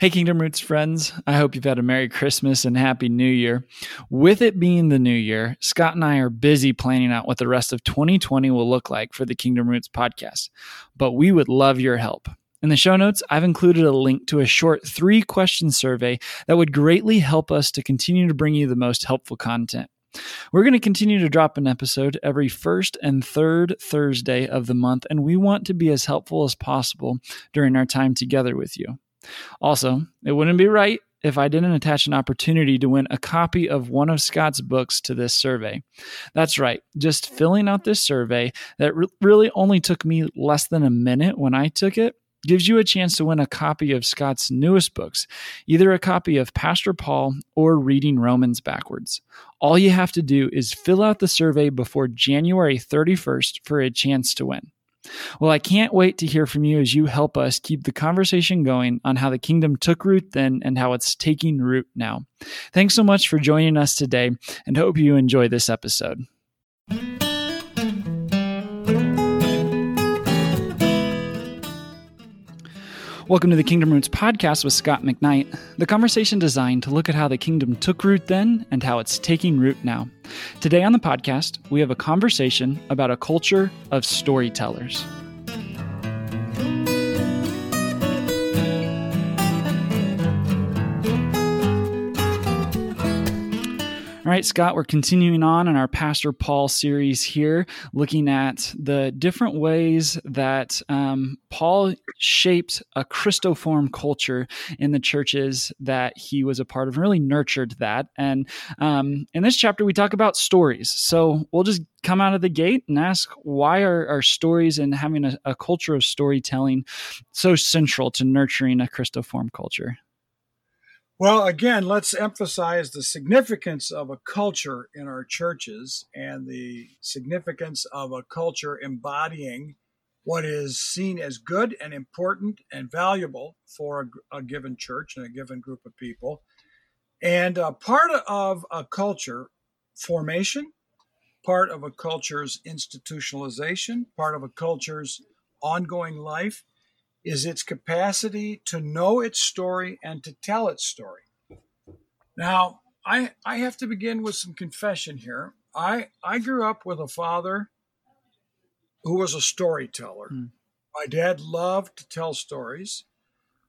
Hey, Kingdom Roots friends. I hope you've had a Merry Christmas and Happy New Year. With it being the new year, Scot and I are busy planning out what the rest of 2020 will look like for the Kingdom Roots podcast. But we would love your help. In the show notes, I've included a link to a short three question survey that would greatly help us to continue to bring you the most helpful content. We're going to continue to drop an episode every first and third Thursday of the month, and we want to be as helpful as possible during our time together with you. Also, it wouldn't be right if I didn't attach an opportunity to win a copy of one of Scot's books to this survey. That's right, just filling out this survey that re- really only took me less than a minute when I took it gives you a chance to win a copy of Scot's newest books, either a copy of Pastor Paul or Reading Romans Backwards. All you have to do is fill out the survey before January 31st for a chance to win. Well, I can't wait to hear from you as you help us keep the conversation going on how the kingdom took root then and how it's taking root now. Thanks so much for joining us today and hope you enjoy this episode. Welcome to the Kingdom Roots podcast with Scot McKnight, the conversation designed to look at how the kingdom took root then and how it's taking root now. Today on the podcast, we have a conversation about a culture of storytellers. All right, Scot, we're continuing on in our Pastor Paul series here, looking at the different ways that um, Paul shaped a Christoform culture in the churches that he was a part of, and really nurtured that. And um, in this chapter, we talk about stories. So we'll just come out of the gate and ask why are, are stories and having a, a culture of storytelling so central to nurturing a Christoform culture? Well, again, let's emphasize the significance of a culture in our churches and the significance of a culture embodying what is seen as good and important and valuable for a, a given church and a given group of people. And uh, part of a culture formation, part of a culture's institutionalization, part of a culture's ongoing life is its capacity to know its story and to tell its story. Now, I I have to begin with some confession here. I I grew up with a father who was a storyteller. Mm. My dad loved to tell stories.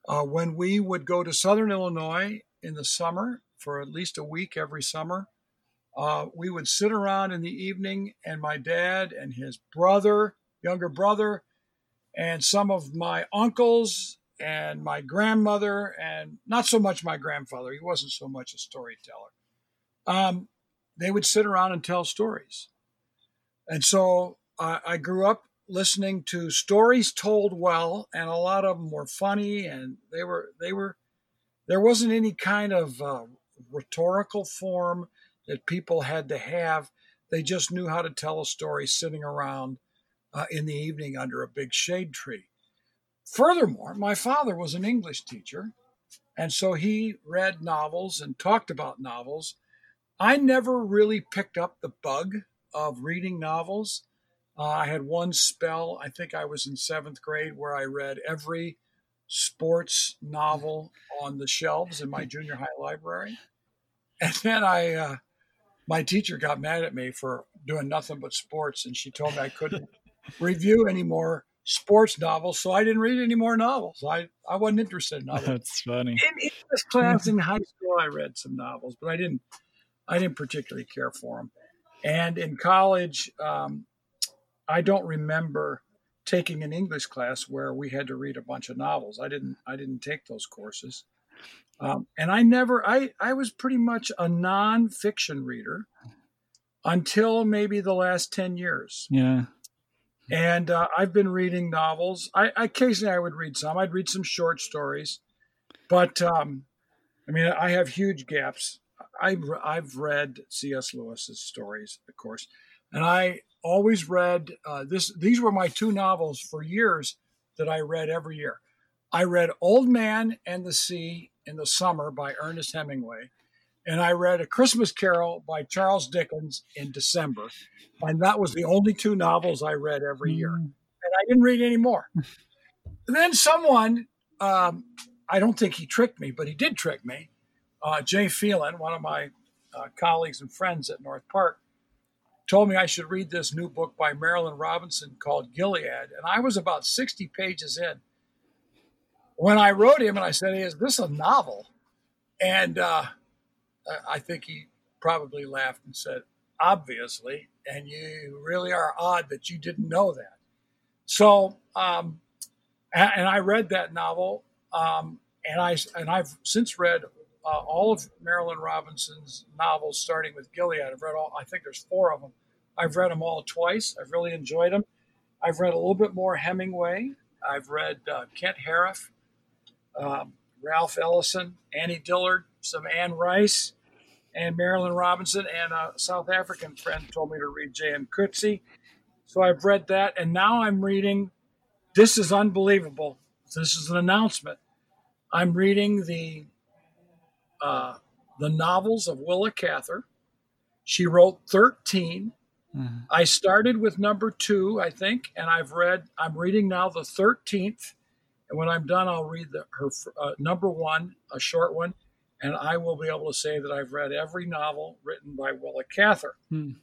Uh, when we would go to Southern Illinois in the summer for at least a week every summer, uh, we would sit around in the evening, and my dad and his brother, younger brother, and some of my uncles and my grandmother, and not so much my grandfather, he wasn't so much a storyteller. Um, they would sit around and tell stories. And so I, I grew up listening to stories told well, and a lot of them were funny, and they were, they were, there wasn't any kind of uh, rhetorical form that people had to have. They just knew how to tell a story sitting around uh, in the evening under a big shade tree. Furthermore, my father was an English teacher, and so he read novels and talked about novels. I never really picked up the bug of reading novels. Uh, I had one spell, I think I was in seventh grade, where I read every sports novel on the shelves in my junior high library. And then I, uh, my teacher got mad at me for doing nothing but sports, and she told me I couldn't review any more sports novels, so I didn't read any more novels. I, I wasn't interested in novels. That's funny. In English class in high school, I read some novels, but I didn't I didn't particularly care for them. And in college, um, I don't remember taking an English class where we had to read a bunch of novels. I didn't I didn't take those courses. Um, and I never I I was pretty much a nonfiction reader until maybe the last 10 years. Yeah. And uh, I've been reading novels. I occasionally I would read some. I'd read some short stories, but um, I mean I have huge gaps. I I've read C.S. Lewis's stories, of course, and I always read uh, this. These were my two novels for years that I read every year. I read Old Man and the Sea in the summer by Ernest Hemingway, and I read A Christmas Carol by Charles Dickens in December. And that was the only two novels I read every year. Mm. And I didn't read any more. And then someone um, I don't think he tricked me, but he did trick me. Uh, Jay Phelan, one of my uh, colleagues and friends at North Park, told me I should read this new book by Marilynne Robinson called Gilead. And I was about 60 pages in when I wrote him and I said, hey, Is this a novel? And uh, I think he probably laughed and said, Obviously. And you really are odd that you didn't know that. So, um, and, I read that novel, um, and I and I've since read uh, all of Marilynne Robinson's novels, starting with Gilead. I've read all. I think there's four of them. I've read them all twice. I've really enjoyed them. I've read a little bit more Hemingway. I've read uh, Kent Haruf, um, Ralph Ellison, Annie Dillard, some Anne Rice, and Marilynne Robinson. And a South African friend told me to read J.M. Coetzee. So I've read that, and now I'm reading. This is unbelievable. This is an announcement. I'm reading the uh, the novels of Willa Cather. She wrote 13. Mm-hmm. I started with number two, I think, and I've read. I'm reading now the 13th, and when I'm done, I'll read the, her uh, number one, a short one, and I will be able to say that I've read every novel written by Willa Cather. Mm.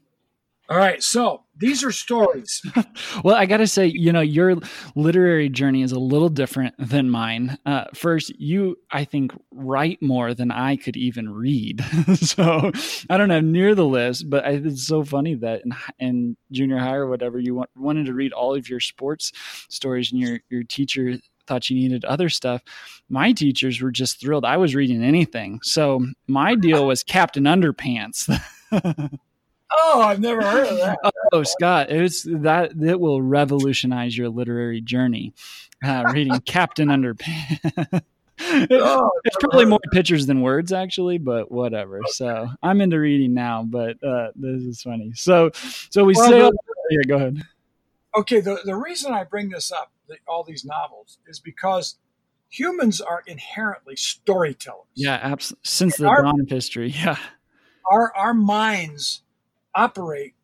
All right, so these are stories. well, I got to say, you know, your literary journey is a little different than mine. Uh, first, you, I think, write more than I could even read. so I don't have near the list, but it's so funny that in, in junior high or whatever, you want, wanted to read all of your sports stories, and your your teacher thought you needed other stuff. My teachers were just thrilled. I was reading anything. So my deal was Captain Underpants. Oh, I've never heard of that. oh, Scot, it's that it will revolutionize your literary journey. Uh, reading Captain Underpants. oh, it's probably more pictures than words, actually, but whatever. Okay. So I'm into reading now, but uh, this is funny. So, so we well, say, yeah, go ahead. Okay, the the reason I bring this up, the, all these novels, is because humans are inherently storytellers. Yeah, absolutely. Since the dawn of history, yeah. Our our minds operate,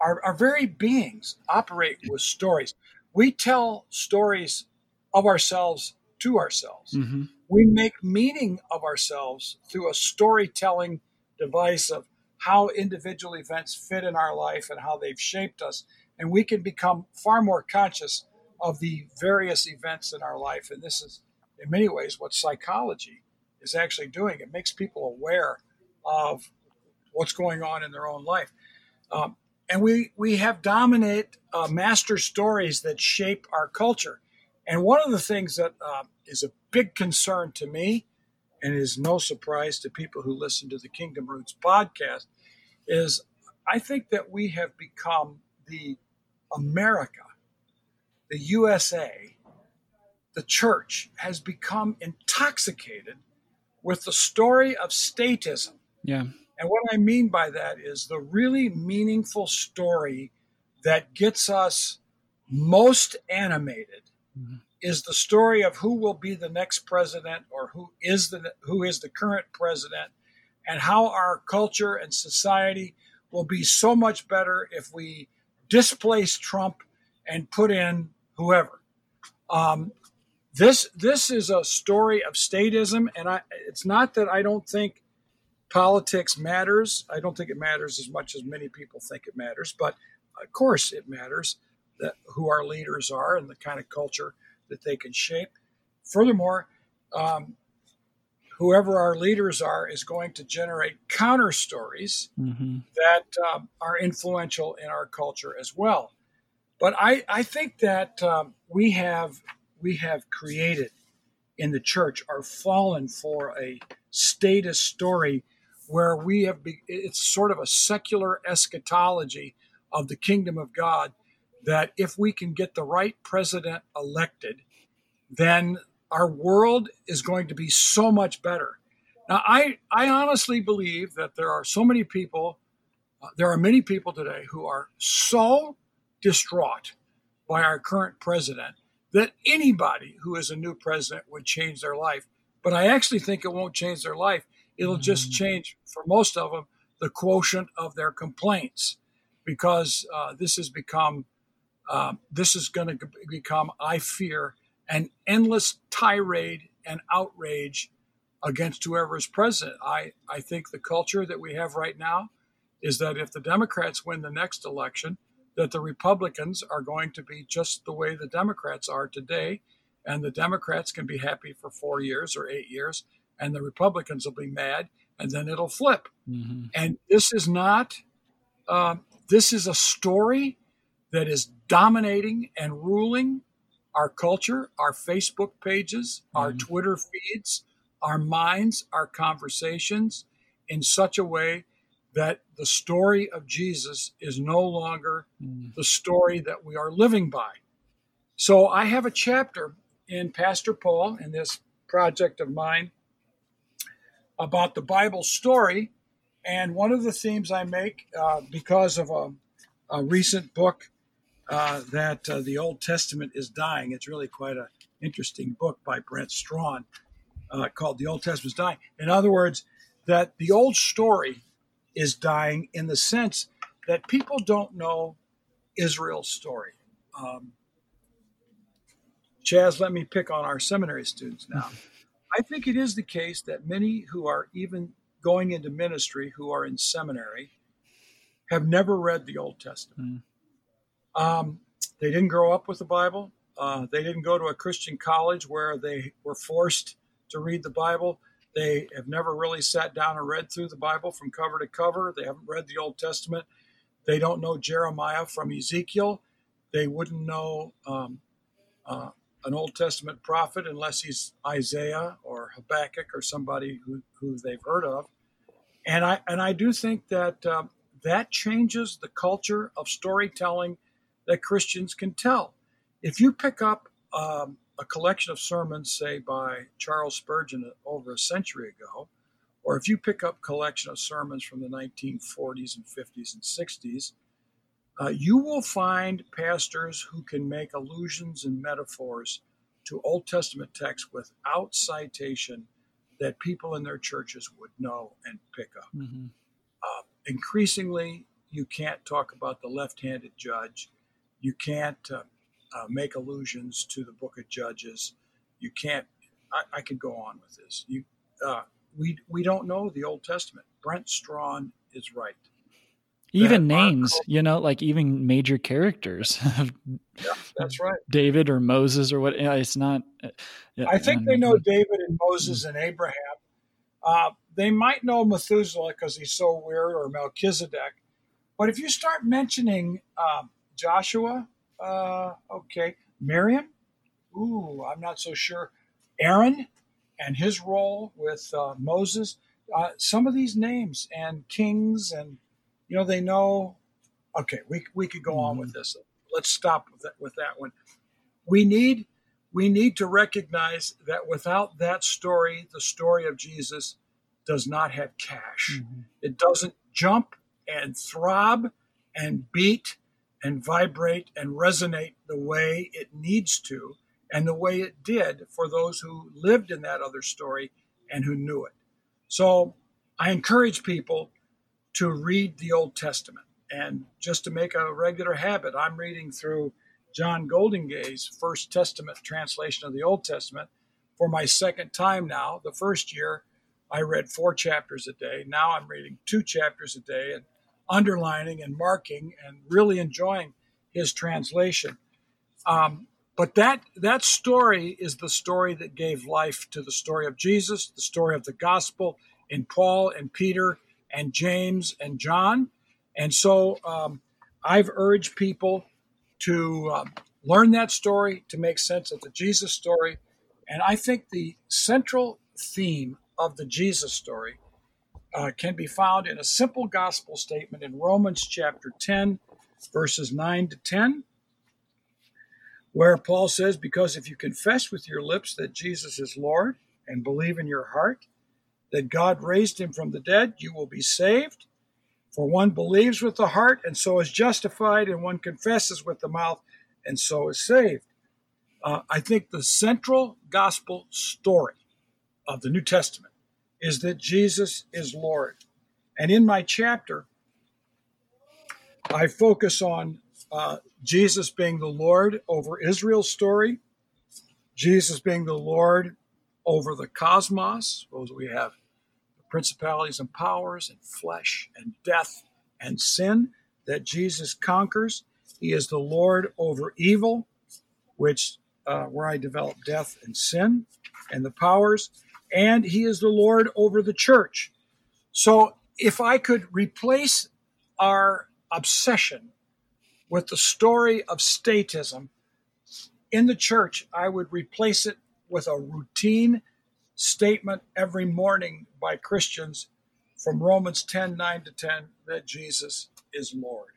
our, our very beings operate with stories. We tell stories of ourselves to ourselves. Mm-hmm. We make meaning of ourselves through a storytelling device of how individual events fit in our life and how they've shaped us. And we can become far more conscious of the various events in our life. And this is, in many ways, what psychology is actually doing. It makes people aware of what's going on in their own life. Um, and we, we have dominant uh, master stories that shape our culture. And one of the things that uh, is a big concern to me, and is no surprise to people who listen to the Kingdom Roots podcast, is I think that we have become the America, the USA, the church has become intoxicated with the story of statism. Yeah. And what I mean by that is the really meaningful story that gets us most animated mm-hmm. is the story of who will be the next president or who is the who is the current president and how our culture and society will be so much better if we displace Trump and put in whoever. Um, this this is a story of statism, and I, it's not that I don't think politics matters. I don't think it matters as much as many people think it matters, but of course it matters that who our leaders are and the kind of culture that they can shape. Furthermore, um, whoever our leaders are is going to generate counter stories mm-hmm. that um, are influential in our culture as well. But I, I think that um, we have we have created in the church are fallen for a status story where we have be, it's sort of a secular eschatology of the kingdom of God that if we can get the right president elected, then our world is going to be so much better. Now, I, I honestly believe that there are so many people, uh, there are many people today who are so distraught by our current president that anybody who is a new president would change their life. But I actually think it won't change their life. It'll just mm. change for most of them the quotient of their complaints because uh, this has become uh, this is going to become, I fear, an endless tirade and outrage against whoever is president. I, I think the culture that we have right now is that if the Democrats win the next election, that the Republicans are going to be just the way the Democrats are today, and the Democrats can be happy for four years or eight years, and the Republicans will be mad, and then it'll flip. Mm-hmm. And this is not. Uh, this is a story that is dominating and ruling our culture, our Facebook pages, mm-hmm. our Twitter feeds, our minds, our conversations in such a way that the story of Jesus is no longer mm. the story that we are living by. So I have a chapter in Pastor Paul in this project of mine about the Bible story. And one of the themes I make, uh, because of a, a recent book uh, that uh, the Old Testament is dying, it's really quite an interesting book by Brent Strawn uh, called The Old Testament is Dying. In other words, that the old story is dying in the sense that people don't know Israel's story. Um, Chaz, let me pick on our seminary students now. I think it is the case that many who are even going into ministry, who are in seminary, have never read the Old Testament. Mm. Um, they didn't grow up with the Bible. Uh, they didn't go to a Christian college where they were forced to read the Bible. They have never really sat down and read through the Bible from cover to cover. They haven't read the Old Testament. They don't know Jeremiah from Ezekiel. They wouldn't know um, uh, an Old Testament prophet unless he's Isaiah or Habakkuk or somebody who, who they've heard of. And I and I do think that uh, that changes the culture of storytelling that Christians can tell. If you pick up um, a collection of sermons, say by Charles Spurgeon over a century ago, or if you pick up a collection of sermons from the 1940s and 50s and 60s, uh, you will find pastors who can make allusions and metaphors to Old Testament texts without citation that people in their churches would know and pick up. Mm-hmm. Uh, increasingly, you can't talk about the left handed judge. You can't uh, uh, make allusions to the book of Judges. You can't. I, I could go on with this. You, uh, we we don't know the Old Testament. Brent Strawn is right. Even names, you know, like even major characters. yeah, that's right. David or Moses or what? It's not. Yeah, I think they know David and Moses and Abraham. Uh, they might know Methuselah because he's so weird, or Melchizedek. But if you start mentioning um, Joshua uh, okay. Miriam? Ooh, I'm not so sure. Aaron and his role with uh, Moses. Uh, some of these names and kings, and you know, they know. Okay, we, we could go mm-hmm. on with mm-hmm. this. Let's stop with that, with that one. We need we need to recognize that without that story, the story of Jesus does not have cash. Mm-hmm. It doesn't jump and throb and beat and vibrate and resonate the way it needs to and the way it did for those who lived in that other story and who knew it. So I encourage people to read the Old Testament. And just to make a regular habit, I'm reading through John Goldingay's First Testament translation of the Old Testament for my second time now. The first year, I read four chapters a day. Now I'm reading two chapters a day. And underlining and marking and really enjoying his translation. Um, but that that story is the story that gave life to the story of Jesus, the story of the gospel in Paul and Peter and James and John. And so um, I've urged people to um, learn that story, to make sense of the Jesus story. And I think the central theme of the Jesus story uh, can be found in a simple gospel statement in Romans chapter 10, verses 9 to 10, where Paul says, Because if you confess with your lips that Jesus is Lord and believe in your heart that God raised him from the dead, you will be saved. For one believes with the heart and so is justified, and one confesses with the mouth and so is saved. Uh, I think the central gospel story of the New Testament is that Jesus is Lord. And in my chapter, I focus on uh, Jesus being the Lord over Israel's story, Jesus being the Lord over the cosmos. We have the principalities and powers and flesh and death and sin that Jesus conquers. He is the Lord over evil, which uh, where I develop death and sin and the powers, and He is the Lord over the church. So, if I could replace our obsession with the story of statism in the church, I would replace it with a routine statement every morning by Christians from Romans 10 9 to 10 that Jesus is Lord.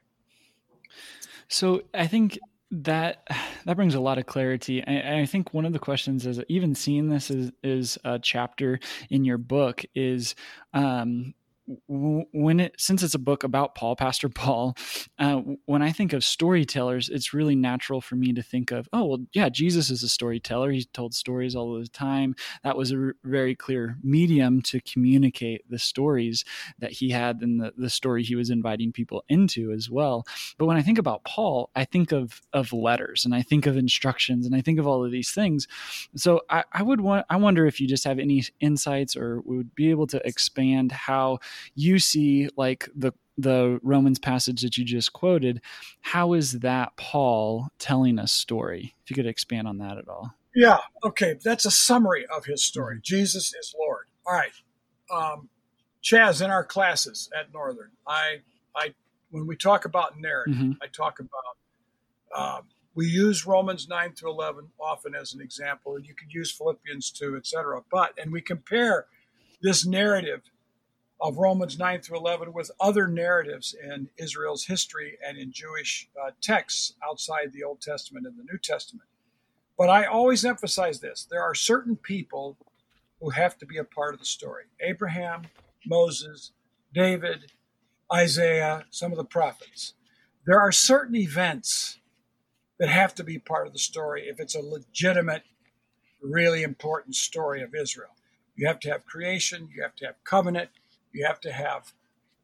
So I think that that brings a lot of clarity. I, I, think one of the questions is even seeing this is, is a chapter in your book is um, when it since it's a book about Paul, Pastor Paul, uh, when I think of storytellers, it's really natural for me to think of, oh well, yeah, Jesus is a storyteller. He told stories all the time. That was a r- very clear medium to communicate the stories that he had and the, the story he was inviting people into as well. But when I think about Paul, I think of of letters and I think of instructions and I think of all of these things. So I, I would want I wonder if you just have any insights or would be able to expand how you see like the the Romans passage that you just quoted, how is that Paul telling a story? If you could expand on that at all. Yeah, okay. That's a summary of his story. Mm-hmm. Jesus is Lord. All right. Um, Chaz, in our classes at Northern, I, I, when we talk about narrative, mm-hmm. I talk about, um, we use Romans 9 through 11 often as an example. And you could use Philippians 2, etc. But, and we compare this narrative of Romans 9 through 11 with other narratives in Israel's history and in Jewish uh, texts outside the Old Testament and the New Testament. But I always emphasize this there are certain people who have to be a part of the story Abraham, Moses, David, Isaiah, some of the prophets. There are certain events that have to be part of the story if it's a legitimate, really important story of Israel. You have to have creation, you have to have covenant, you have to have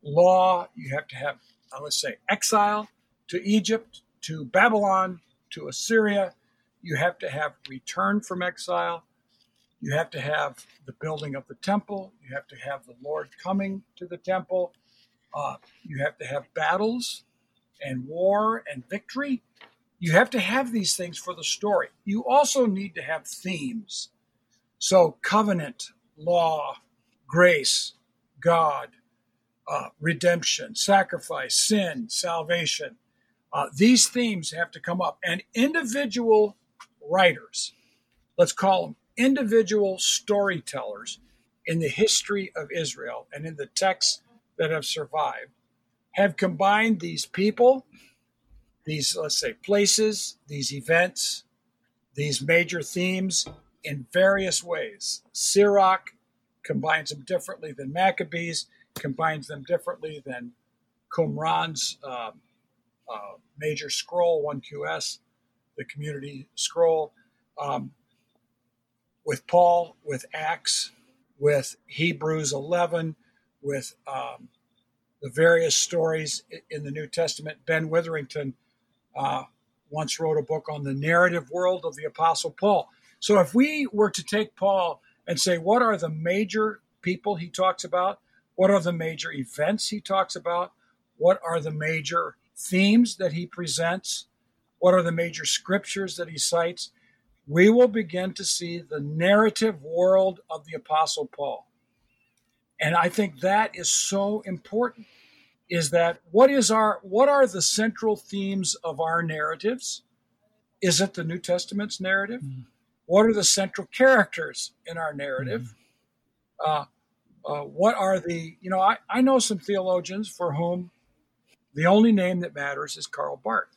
law, you have to have, let's say, exile to Egypt, to Babylon, to Assyria. You have to have return from exile. You have to have the building of the temple. You have to have the Lord coming to the temple. Uh, you have to have battles and war and victory. You have to have these things for the story. You also need to have themes. So, covenant, law, grace, God, uh, redemption, sacrifice, sin, salvation. Uh, these themes have to come up. And individual writers, let's call them individual storytellers in the history of Israel and in the texts that have survived, have combined these people, these, let's say, places, these events, these major themes in various ways. Sirach, combines them differently than Maccabees, combines them differently than Qumran's uh, uh, major scroll, 1QS, the community scroll, um, with Paul, with Acts, with Hebrews 11, with um, the various stories in the New Testament. Ben Witherington uh, once wrote a book on the narrative world of the Apostle Paul. So if we were to take Paul and say what are the major people he talks about, what are the major events he talks about, what are the major themes that he presents, what are the major scriptures that he cites, we will begin to see the narrative world of the Apostle Paul. And I think that is so important is that what is our what are the central themes of our narratives? Is it the New Testament's narrative? Mm. What are the central characters in our narrative? Mm-hmm. Uh, uh, what are the, you know, I, I know some theologians for whom the only name that matters is Karl Barth.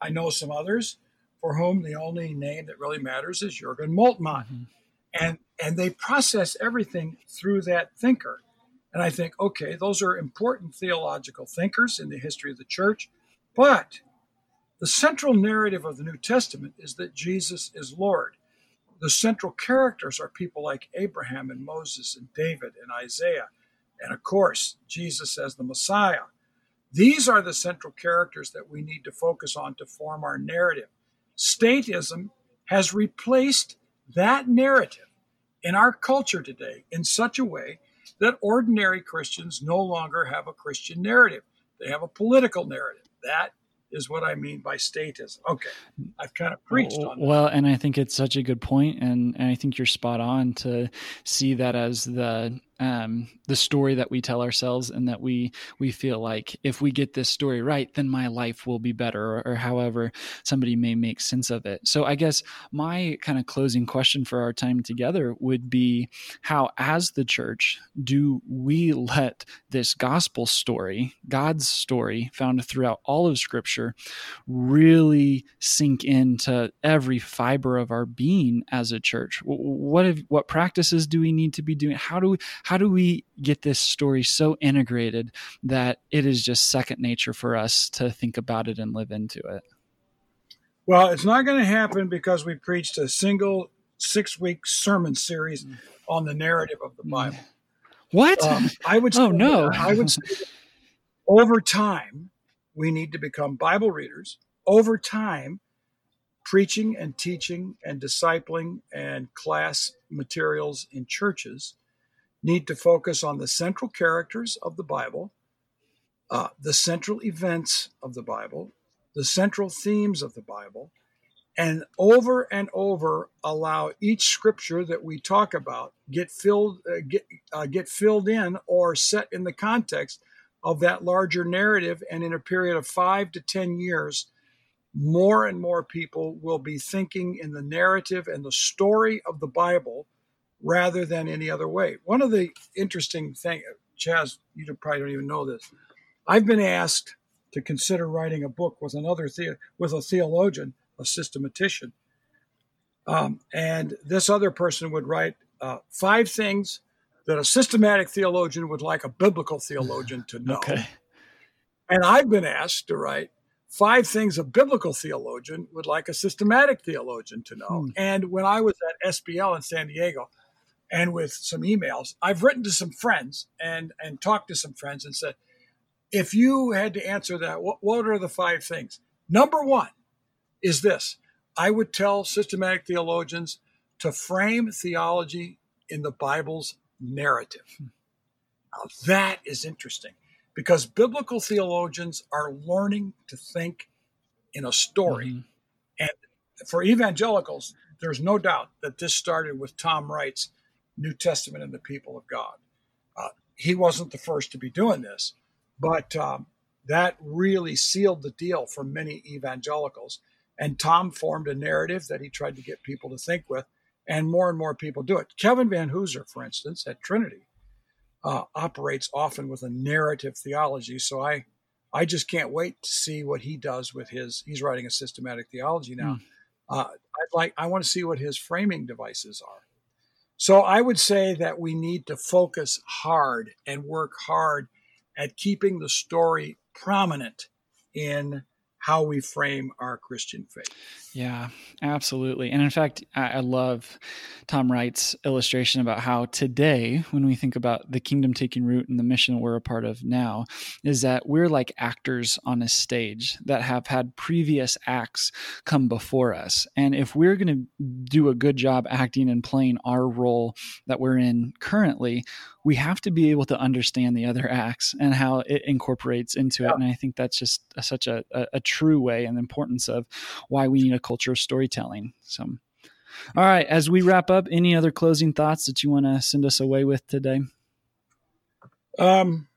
I know some others for whom the only name that really matters is Jurgen Moltmann. Mm-hmm. And, and they process everything through that thinker. And I think, okay, those are important theological thinkers in the history of the church, but the central narrative of the New Testament is that Jesus is Lord. The central characters are people like Abraham and Moses and David and Isaiah, and of course, Jesus as the Messiah. These are the central characters that we need to focus on to form our narrative. Statism has replaced that narrative in our culture today in such a way that ordinary Christians no longer have a Christian narrative. They have a political narrative. That is what I mean by statism. Okay, I've kind of preached on that. Well, and I think it's such a good point, and, and I think you're spot on to see that as the um, the story that we tell ourselves and that we we feel like if we get this story right then my life will be better or, or, however somebody may make sense of it. So i guess my kind of closing question for our time together would be how as the church do we let this gospel story god's story found throughout all of scripture really sink into every fiber of our being as a church? What have, what practices do we need to be doing? How do we how do we get this story so integrated that it is just second nature for us to think about it and live into it? Well, it's not going to happen because we preached a single six week sermon series on the narrative of the Bible. What? Um, I would. oh no! I would say over time we need to become Bible readers. Over time, preaching and teaching and discipling and class materials in churches need to focus on the central characters of the Bible, uh, the central events of the Bible, the central themes of the Bible, and over and over allow each scripture that we talk about get filled uh, get uh, get filled in or set in the context of that larger narrative. And in a period of 5 to 10 years more and more people will be thinking in the narrative and the story of the Bible rather than any other way. One of the interesting things, Chaz, you probably don't even know this. I've been asked to consider writing a book with another the- with a theologian, a systematician, um, and this other person would write uh, five things that a systematic theologian would like a biblical theologian to know. Okay. And I've been asked to write five things a biblical theologian would like a systematic theologian to know. Hmm. And when I was at SBL in San Diego, and with some emails. I've written to some friends and and talked to some friends and said, if you had to answer that, what, what are the five things? Number one is this: I would tell systematic theologians to frame theology in the Bible's narrative. Now that is interesting because biblical theologians are learning to think in a story. Mm-hmm. And for evangelicals, there's no doubt that this started with Tom Wright's New Testament and the people of God. Uh, he wasn't the first to be doing this, but um, that really sealed the deal for many evangelicals. And Tom formed a narrative that he tried to get people to think with, and more and more people do it. Kevin Vanhoozer, for instance, at Trinity, uh, operates often with a narrative theology. So I, I just can't wait to see what he does with his. He's writing a systematic theology now. Mm. Uh, I'd like. I want to see what his framing devices are. So I would say that we need to focus hard and work hard at keeping the story prominent in how we frame our Christian faith. Yeah, absolutely. And in fact, I, love Tom Wright's illustration about how today, when we think about the kingdom taking root and the mission we're a part of now, is that we're like actors on a stage that have had previous acts come before us. And if we're going to do a good job acting and playing our role that we're in currently, we have to be able to understand the other acts and how it incorporates into yeah. it. And I think that's just a, such a, a, a, true way and the importance of why we need a culture of storytelling. So, all right, as we wrap up, any other closing thoughts that you want to send us away with today? Um,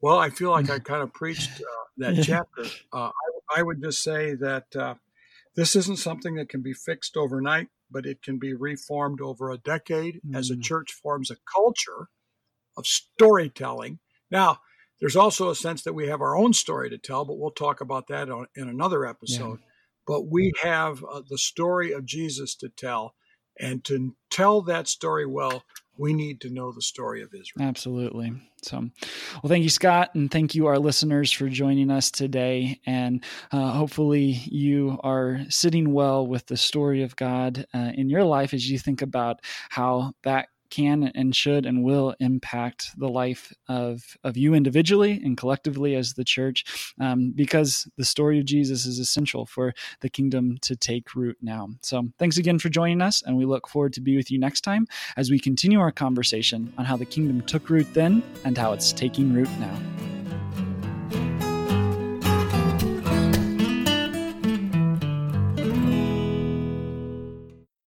well, I feel like I kind of preached uh, that chapter. Uh, I, I, would just say that uh, this isn't something that can be fixed overnight, but it can be reformed over a decade mm. as a mm. church forms a culture of storytelling. Now, there's also a sense that we have our own story to tell, but we'll talk about that on, in another episode. Yeah. But we have uh, the story of Jesus to tell. And to tell that story well, we need to know the story of Israel. Absolutely. So, well, thank you, Scot, and thank you, our listeners, for joining us today. And uh, hopefully, you are sitting well with the story of God uh, in your life as you think about how that can and should and will impact the life of, of you individually and collectively as the church um, because the story of Jesus is essential for the kingdom to take root now. So thanks again for joining us, and we look forward to be with you next time as we continue our conversation on how the kingdom took root then and how it's taking root now.